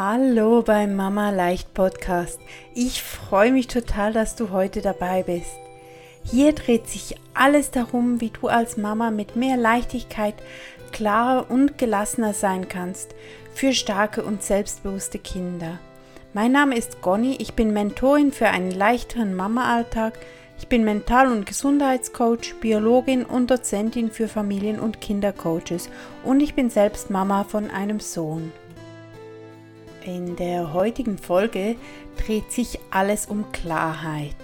Hallo beim Mama Leicht Podcast. Ich freue mich total, dass du heute dabei bist. Hier dreht sich alles darum, wie du als Mama mit mehr Leichtigkeit klarer und gelassener sein kannst für starke und selbstbewusste Kinder. Mein Name ist Conny, ich bin Mentorin für einen leichteren Mama-Alltag. Ich bin Mental- und Gesundheitscoach, Biologin und Dozentin für Familien- und Kindercoaches und ich bin selbst Mama von einem Sohn. In der heutigen Folge dreht sich alles um Klarheit.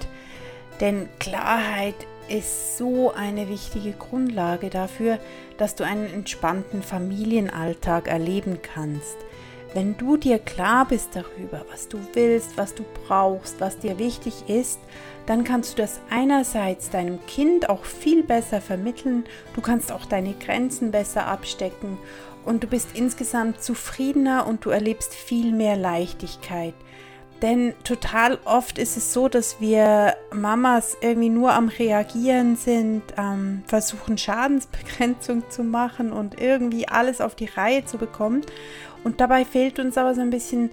Denn Klarheit ist so eine wichtige Grundlage dafür, dass du einen entspannten Familienalltag erleben kannst. Wenn du dir klar bist darüber, was du willst, was du brauchst, was dir wichtig ist, dann kannst du das einerseits deinem Kind auch viel besser vermitteln, du kannst auch deine Grenzen besser abstecken und du bist insgesamt zufriedener und du erlebst viel mehr Leichtigkeit. Denn total oft ist es so, dass wir Mamas irgendwie nur am Reagieren sind, ähm, versuchen Schadensbegrenzung zu machen und irgendwie alles auf die Reihe zu bekommen. Und dabei fehlt uns aber so ein bisschen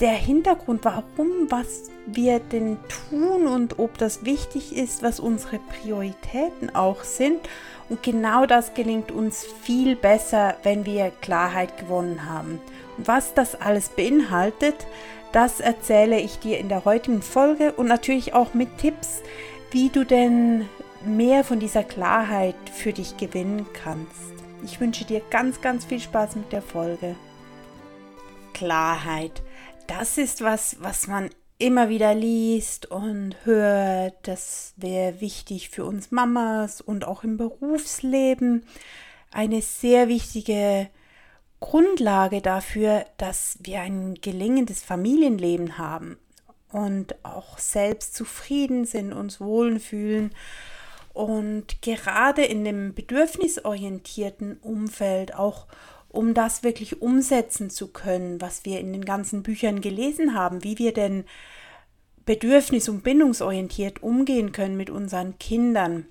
der Hintergrund, warum, was wir denn tun und ob das wichtig ist, was unsere Prioritäten auch sind. Und genau das gelingt uns viel besser, wenn wir Klarheit gewonnen haben. Und was das alles beinhaltet, das erzähle ich dir in der heutigen Folge und natürlich auch mit Tipps, wie du denn mehr von dieser Klarheit für dich gewinnen kannst. Ich wünsche dir ganz, ganz viel Spaß mit der Folge. Klarheit, das ist was, was man immer wieder liest und hört, das wäre wichtig für uns Mamas und auch im Berufsleben. Eine sehr wichtige Grundlage dafür, dass wir ein gelingendes Familienleben haben und auch selbst zufrieden sind, uns wohlfühlen und gerade in dem bedürfnisorientierten Umfeld auch um das wirklich umsetzen zu können, was wir in den ganzen Büchern gelesen haben, wie wir denn bedürfnis- und bindungsorientiert umgehen können mit unseren Kindern.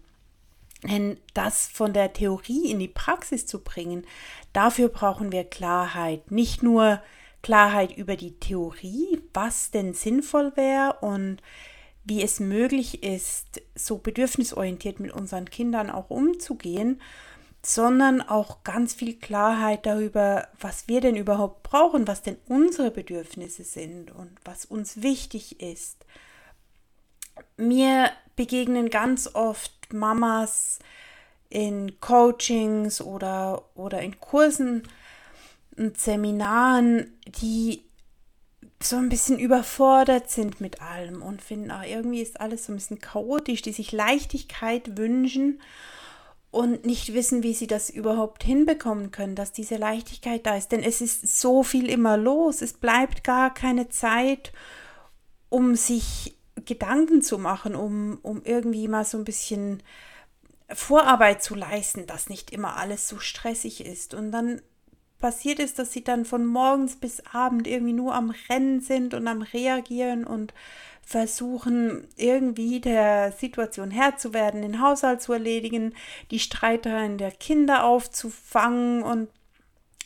Denn das von der Theorie in die Praxis zu bringen, dafür brauchen wir Klarheit. Nicht nur Klarheit über die Theorie, was denn sinnvoll wäre und wie es möglich ist, so bedürfnisorientiert mit unseren Kindern auch umzugehen, sondern auch ganz viel Klarheit darüber, was wir denn überhaupt brauchen, was denn unsere Bedürfnisse sind und was uns wichtig ist. Mir begegnen ganz oft Mamas in Coachings oder, oder in Kursen und Seminaren, die so ein bisschen überfordert sind mit allem und finden, ach, irgendwie ist alles so ein bisschen chaotisch, die sich Leichtigkeit wünschen und nicht wissen, wie sie das überhaupt hinbekommen können, dass diese Leichtigkeit da ist. Denn es ist so viel immer los. Es bleibt gar keine Zeit, um sich Gedanken zu machen, um, um irgendwie mal so ein bisschen Vorarbeit zu leisten, dass nicht immer alles so stressig ist. Und dann passiert es, dass sie dann von morgens bis abend irgendwie nur am Rennen sind und am Reagieren und versuchen irgendwie der Situation Herr zu werden, den Haushalt zu erledigen, die Streitereien der Kinder aufzufangen und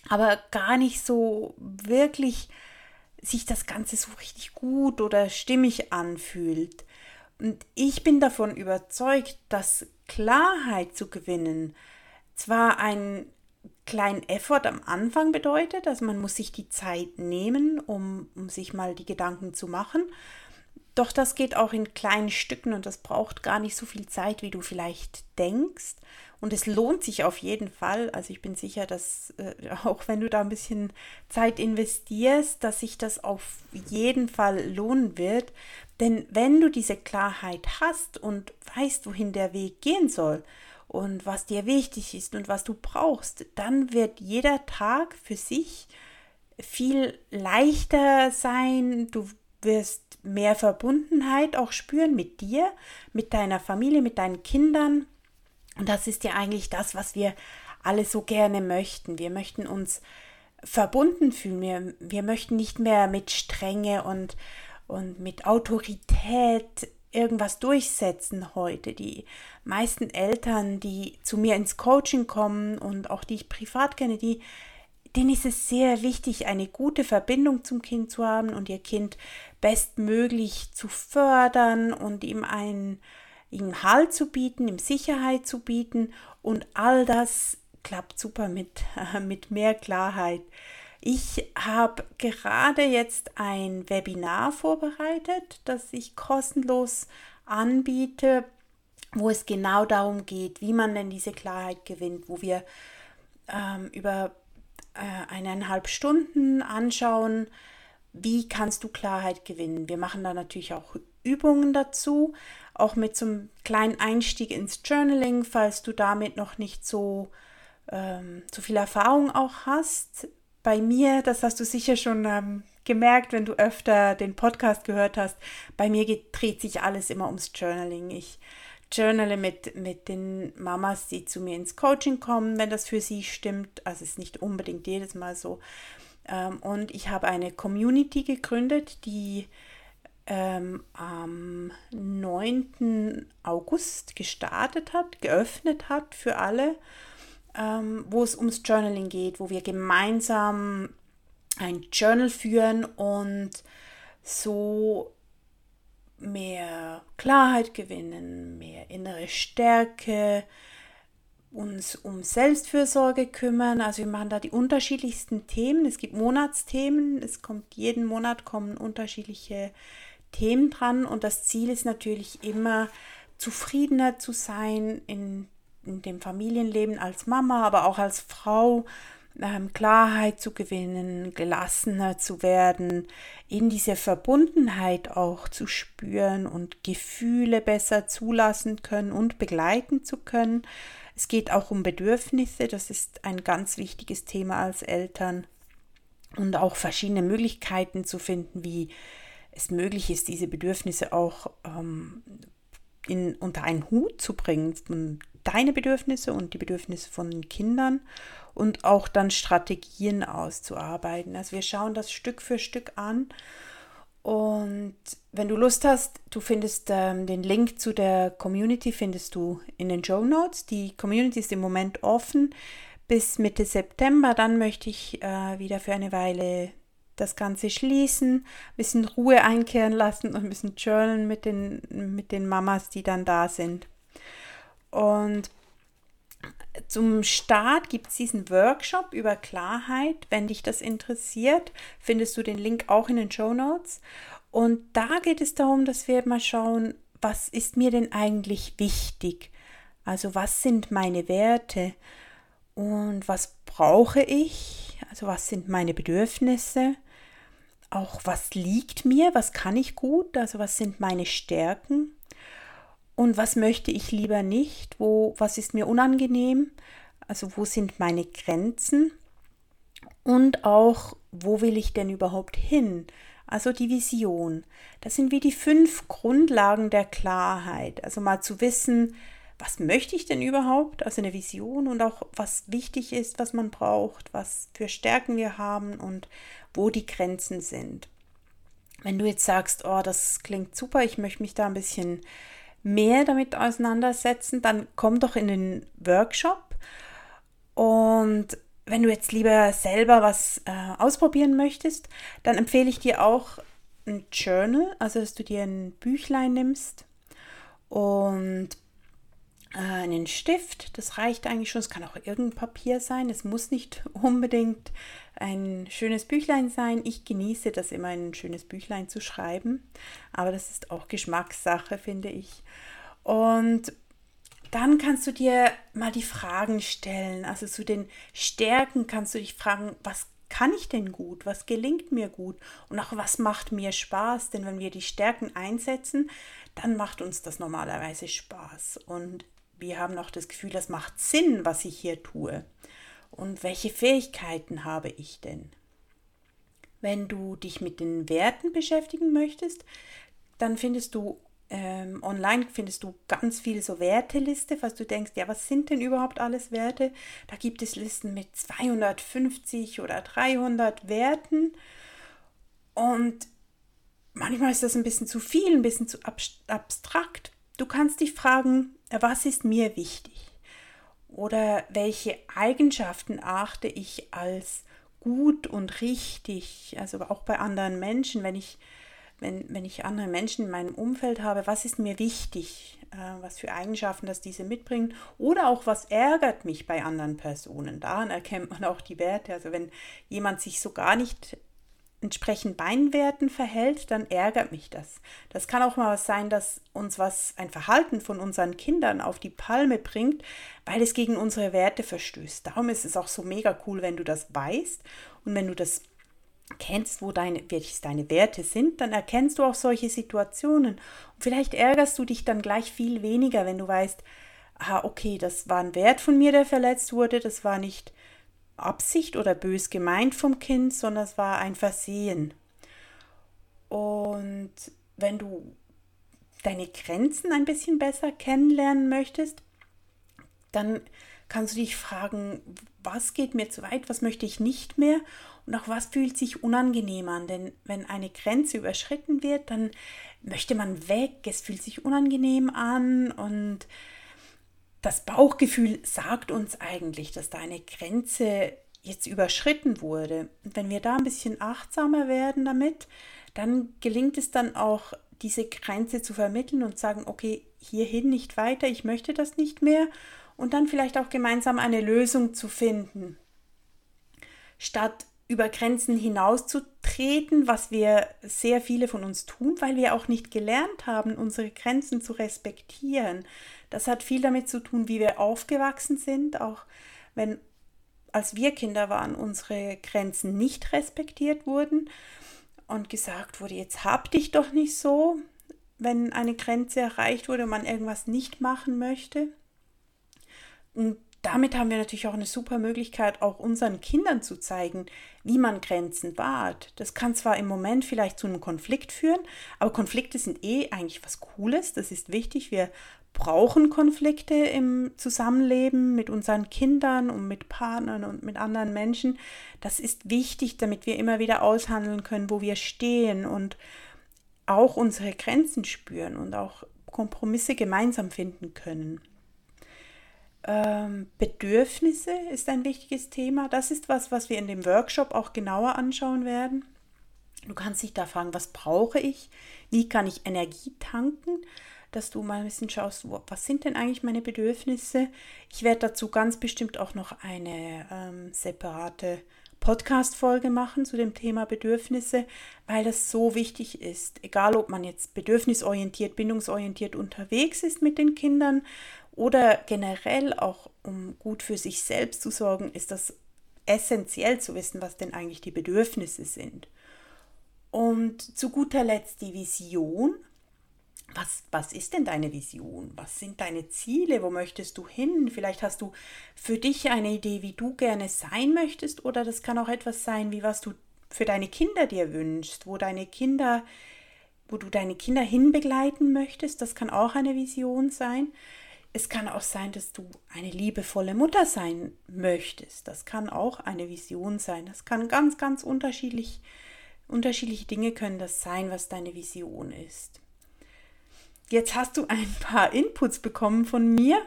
aber gar nicht so wirklich sich das Ganze so richtig gut oder stimmig anfühlt. Und ich bin davon überzeugt, dass Klarheit zu gewinnen zwar ein kleinen Effort am Anfang bedeutet, also man muss sich die Zeit nehmen, um, um sich mal die Gedanken zu machen, doch das geht auch in kleinen Stücken und das braucht gar nicht so viel Zeit, wie du vielleicht denkst. Und es lohnt sich auf jeden Fall. Also ich bin sicher, dass äh, auch wenn du da ein bisschen Zeit investierst, dass sich das auf jeden Fall lohnen wird. Denn wenn du diese Klarheit hast und weißt, wohin der Weg gehen soll und was dir wichtig ist und was du brauchst, dann wird jeder Tag für sich viel leichter sein. Du wirst mehr Verbundenheit auch spüren mit dir, mit deiner Familie, mit deinen Kindern. Und das ist ja eigentlich das, was wir alle so gerne möchten. Wir möchten uns verbunden fühlen. Wir, wir möchten nicht mehr mit Strenge und, und mit Autorität irgendwas durchsetzen heute. Die meisten Eltern, die zu mir ins Coaching kommen und auch die ich privat kenne, die denen ist es sehr wichtig, eine gute Verbindung zum Kind zu haben und ihr Kind bestmöglich zu fördern und ihm einen ihm Halt zu bieten, ihm Sicherheit zu bieten und all das klappt super mit, mit mehr Klarheit. Ich habe gerade jetzt ein Webinar vorbereitet, das ich kostenlos anbiete, wo es genau darum geht, wie man denn diese Klarheit gewinnt, wo wir ähm, über äh, eineinhalb Stunden anschauen, wie kannst du Klarheit gewinnen. Wir machen da natürlich auch Übungen dazu, auch mit so einem kleinen Einstieg ins Journaling, falls du damit noch nicht so, ähm, so viel Erfahrung auch hast. Bei mir, das hast du sicher schon ähm, gemerkt, wenn du öfter den Podcast gehört hast, bei mir geht, dreht sich alles immer ums Journaling. Ich journale mit, mit den Mamas, die zu mir ins Coaching kommen, wenn das für sie stimmt. Also es ist nicht unbedingt jedes Mal so. Ähm, und ich habe eine Community gegründet, die ähm, am 9. August gestartet hat, geöffnet hat für alle, ähm, wo es ums Journaling geht, wo wir gemeinsam ein Journal führen und so mehr Klarheit gewinnen, mehr innere Stärke, uns um Selbstfürsorge kümmern. Also wir machen da die unterschiedlichsten Themen. Es gibt Monatsthemen. Es kommt jeden Monat kommen unterschiedliche Themen dran und das Ziel ist natürlich immer zufriedener zu sein in, in dem Familienleben als Mama, aber auch als Frau ähm, Klarheit zu gewinnen, gelassener zu werden, in diese Verbundenheit auch zu spüren und Gefühle besser zulassen können und begleiten zu können. Es geht auch um Bedürfnisse, das ist ein ganz wichtiges Thema als Eltern und auch verschiedene Möglichkeiten zu finden, wie es möglich ist, diese Bedürfnisse auch ähm, in, unter einen Hut zu bringen, deine Bedürfnisse und die Bedürfnisse von Kindern und auch dann Strategien auszuarbeiten. Also wir schauen das Stück für Stück an und wenn du Lust hast, du findest ähm, den Link zu der Community findest du in den Show Notes. Die Community ist im Moment offen bis Mitte September. Dann möchte ich äh, wieder für eine Weile das Ganze schließen, ein bisschen Ruhe einkehren lassen und ein bisschen journalen mit den, mit den Mamas, die dann da sind. Und zum Start gibt es diesen Workshop über Klarheit. Wenn dich das interessiert, findest du den Link auch in den Show Notes. Und da geht es darum, dass wir mal schauen, was ist mir denn eigentlich wichtig? Also was sind meine Werte und was brauche ich? Also was sind meine Bedürfnisse? Auch was liegt mir? Was kann ich gut? Also was sind meine Stärken? Und was möchte ich lieber nicht, wo, was ist mir unangenehm, also wo sind meine Grenzen? Und auch, wo will ich denn überhaupt hin, also die Vision. Das sind wie die fünf Grundlagen der Klarheit, also mal zu wissen, was möchte ich denn überhaupt, also eine Vision und auch was wichtig ist, was man braucht, was für Stärken wir haben und wo die Grenzen sind. Wenn du jetzt sagst, oh, das klingt super, ich möchte mich da ein bisschen mehr damit auseinandersetzen, dann komm doch in den Workshop. Und wenn du jetzt lieber selber was äh, ausprobieren möchtest, dann empfehle ich dir auch ein Journal, also dass du dir ein Büchlein nimmst und einen Stift. Das reicht eigentlich schon. Es kann auch irgendein Papier sein. Es muss nicht unbedingt ein schönes Büchlein sein. Ich genieße das immer, ein schönes Büchlein zu schreiben. Aber das ist auch Geschmackssache, finde ich. Und dann kannst du dir mal die Fragen stellen. Also zu den Stärken kannst du dich fragen, was kann ich denn gut? Was gelingt mir gut? Und auch was macht mir Spaß? Denn wenn wir die Stärken einsetzen, dann macht uns das normalerweise Spaß. Und wir haben auch das Gefühl, das macht Sinn, was ich hier tue. Und welche Fähigkeiten habe ich denn? Wenn du dich mit den Werten beschäftigen möchtest, dann findest du ähm, online findest du ganz viel so Werteliste, falls du denkst, ja, was sind denn überhaupt alles Werte? Da gibt es Listen mit 250 oder 300 Werten und manchmal ist das ein bisschen zu viel, ein bisschen zu abstrakt. Du kannst dich fragen, was ist mir wichtig? Oder welche Eigenschaften achte ich als gut und richtig, also auch bei anderen Menschen, wenn ich, wenn, wenn ich andere Menschen in meinem Umfeld habe, was ist mir wichtig, äh, was für Eigenschaften das diese mitbringen oder auch was ärgert mich bei anderen Personen. Daran erkennt man auch die Werte. Also wenn jemand sich so gar nicht entsprechend meinen Werten verhält, dann ärgert mich das. Das kann auch mal sein, dass uns was, ein Verhalten von unseren Kindern auf die Palme bringt, weil es gegen unsere Werte verstößt. Darum ist es auch so mega cool, wenn du das weißt und wenn du das kennst, wo deine, welches deine Werte sind, dann erkennst du auch solche Situationen. Und vielleicht ärgerst du dich dann gleich viel weniger, wenn du weißt, ah, okay, das war ein Wert von mir, der verletzt wurde, das war nicht Absicht oder bös gemeint vom Kind, sondern es war ein Versehen. Und wenn du deine Grenzen ein bisschen besser kennenlernen möchtest, dann kannst du dich fragen, was geht mir zu weit, was möchte ich nicht mehr und auch was fühlt sich unangenehm an. Denn wenn eine Grenze überschritten wird, dann möchte man weg, es fühlt sich unangenehm an und das Bauchgefühl sagt uns eigentlich, dass da eine Grenze jetzt überschritten wurde. Und wenn wir da ein bisschen achtsamer werden damit, dann gelingt es dann auch, diese Grenze zu vermitteln und sagen, okay, hierhin nicht weiter, ich möchte das nicht mehr und dann vielleicht auch gemeinsam eine Lösung zu finden. Statt über Grenzen hinauszutreten, was wir sehr viele von uns tun, weil wir auch nicht gelernt haben, unsere Grenzen zu respektieren. Das hat viel damit zu tun, wie wir aufgewachsen sind, auch wenn als wir Kinder waren, unsere Grenzen nicht respektiert wurden und gesagt wurde, jetzt hab dich doch nicht so, wenn eine Grenze erreicht wurde und man irgendwas nicht machen möchte. Und damit haben wir natürlich auch eine super Möglichkeit, auch unseren Kindern zu zeigen, wie man Grenzen wahrt. Das kann zwar im Moment vielleicht zu einem Konflikt führen, aber Konflikte sind eh eigentlich was Cooles. Das ist wichtig. Wir brauchen Konflikte im Zusammenleben mit unseren Kindern und mit Partnern und mit anderen Menschen. Das ist wichtig, damit wir immer wieder aushandeln können, wo wir stehen und auch unsere Grenzen spüren und auch Kompromisse gemeinsam finden können. Ähm, Bedürfnisse ist ein wichtiges Thema. Das ist was, was wir in dem Workshop auch genauer anschauen werden. Du kannst dich da fragen, was brauche ich? Wie kann ich Energie tanken? dass du mal ein bisschen schaust, was sind denn eigentlich meine Bedürfnisse. Ich werde dazu ganz bestimmt auch noch eine ähm, separate Podcast-Folge machen zu dem Thema Bedürfnisse, weil das so wichtig ist. Egal, ob man jetzt bedürfnisorientiert, bindungsorientiert unterwegs ist mit den Kindern oder generell auch, um gut für sich selbst zu sorgen, ist das essentiell zu wissen, was denn eigentlich die Bedürfnisse sind. Und zu guter Letzt die Vision was, was ist denn deine Vision? Was sind deine Ziele? Wo möchtest du hin? Vielleicht hast du für dich eine Idee, wie du gerne sein möchtest, oder das kann auch etwas sein, wie was du für deine Kinder dir wünschst, wo deine Kinder, wo du deine Kinder hinbegleiten möchtest. Das kann auch eine Vision sein. Es kann auch sein, dass du eine liebevolle Mutter sein möchtest. Das kann auch eine Vision sein. Das kann ganz, ganz unterschiedlich, unterschiedliche Dinge können das sein, was deine Vision ist. Jetzt hast du ein paar Inputs bekommen von mir.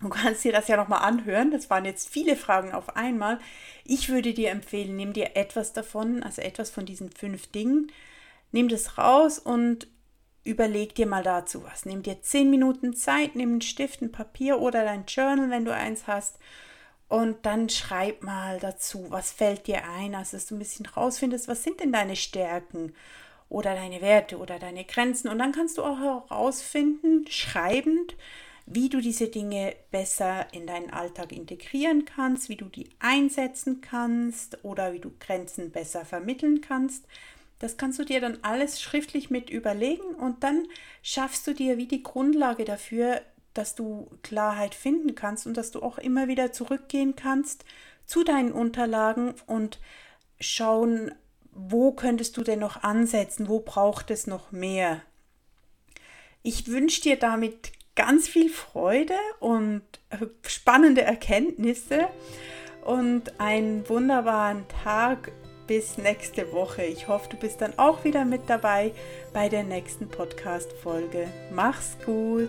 Du kannst dir das ja nochmal anhören. Das waren jetzt viele Fragen auf einmal. Ich würde dir empfehlen, nimm dir etwas davon, also etwas von diesen fünf Dingen. Nimm das raus und überleg dir mal dazu was. Nimm dir zehn Minuten Zeit, nimm einen Stift, ein Papier oder dein Journal, wenn du eins hast. Und dann schreib mal dazu, was fällt dir ein, also dass du ein bisschen rausfindest, was sind denn deine Stärken oder deine Werte oder deine Grenzen. Und dann kannst du auch herausfinden, schreibend, wie du diese Dinge besser in deinen Alltag integrieren kannst, wie du die einsetzen kannst oder wie du Grenzen besser vermitteln kannst. Das kannst du dir dann alles schriftlich mit überlegen und dann schaffst du dir wie die Grundlage dafür, dass du Klarheit finden kannst und dass du auch immer wieder zurückgehen kannst zu deinen Unterlagen und schauen, wo könntest du denn noch ansetzen? Wo braucht es noch mehr? Ich wünsche dir damit ganz viel Freude und spannende Erkenntnisse und einen wunderbaren Tag bis nächste Woche. Ich hoffe, du bist dann auch wieder mit dabei bei der nächsten Podcast-Folge. Mach's gut!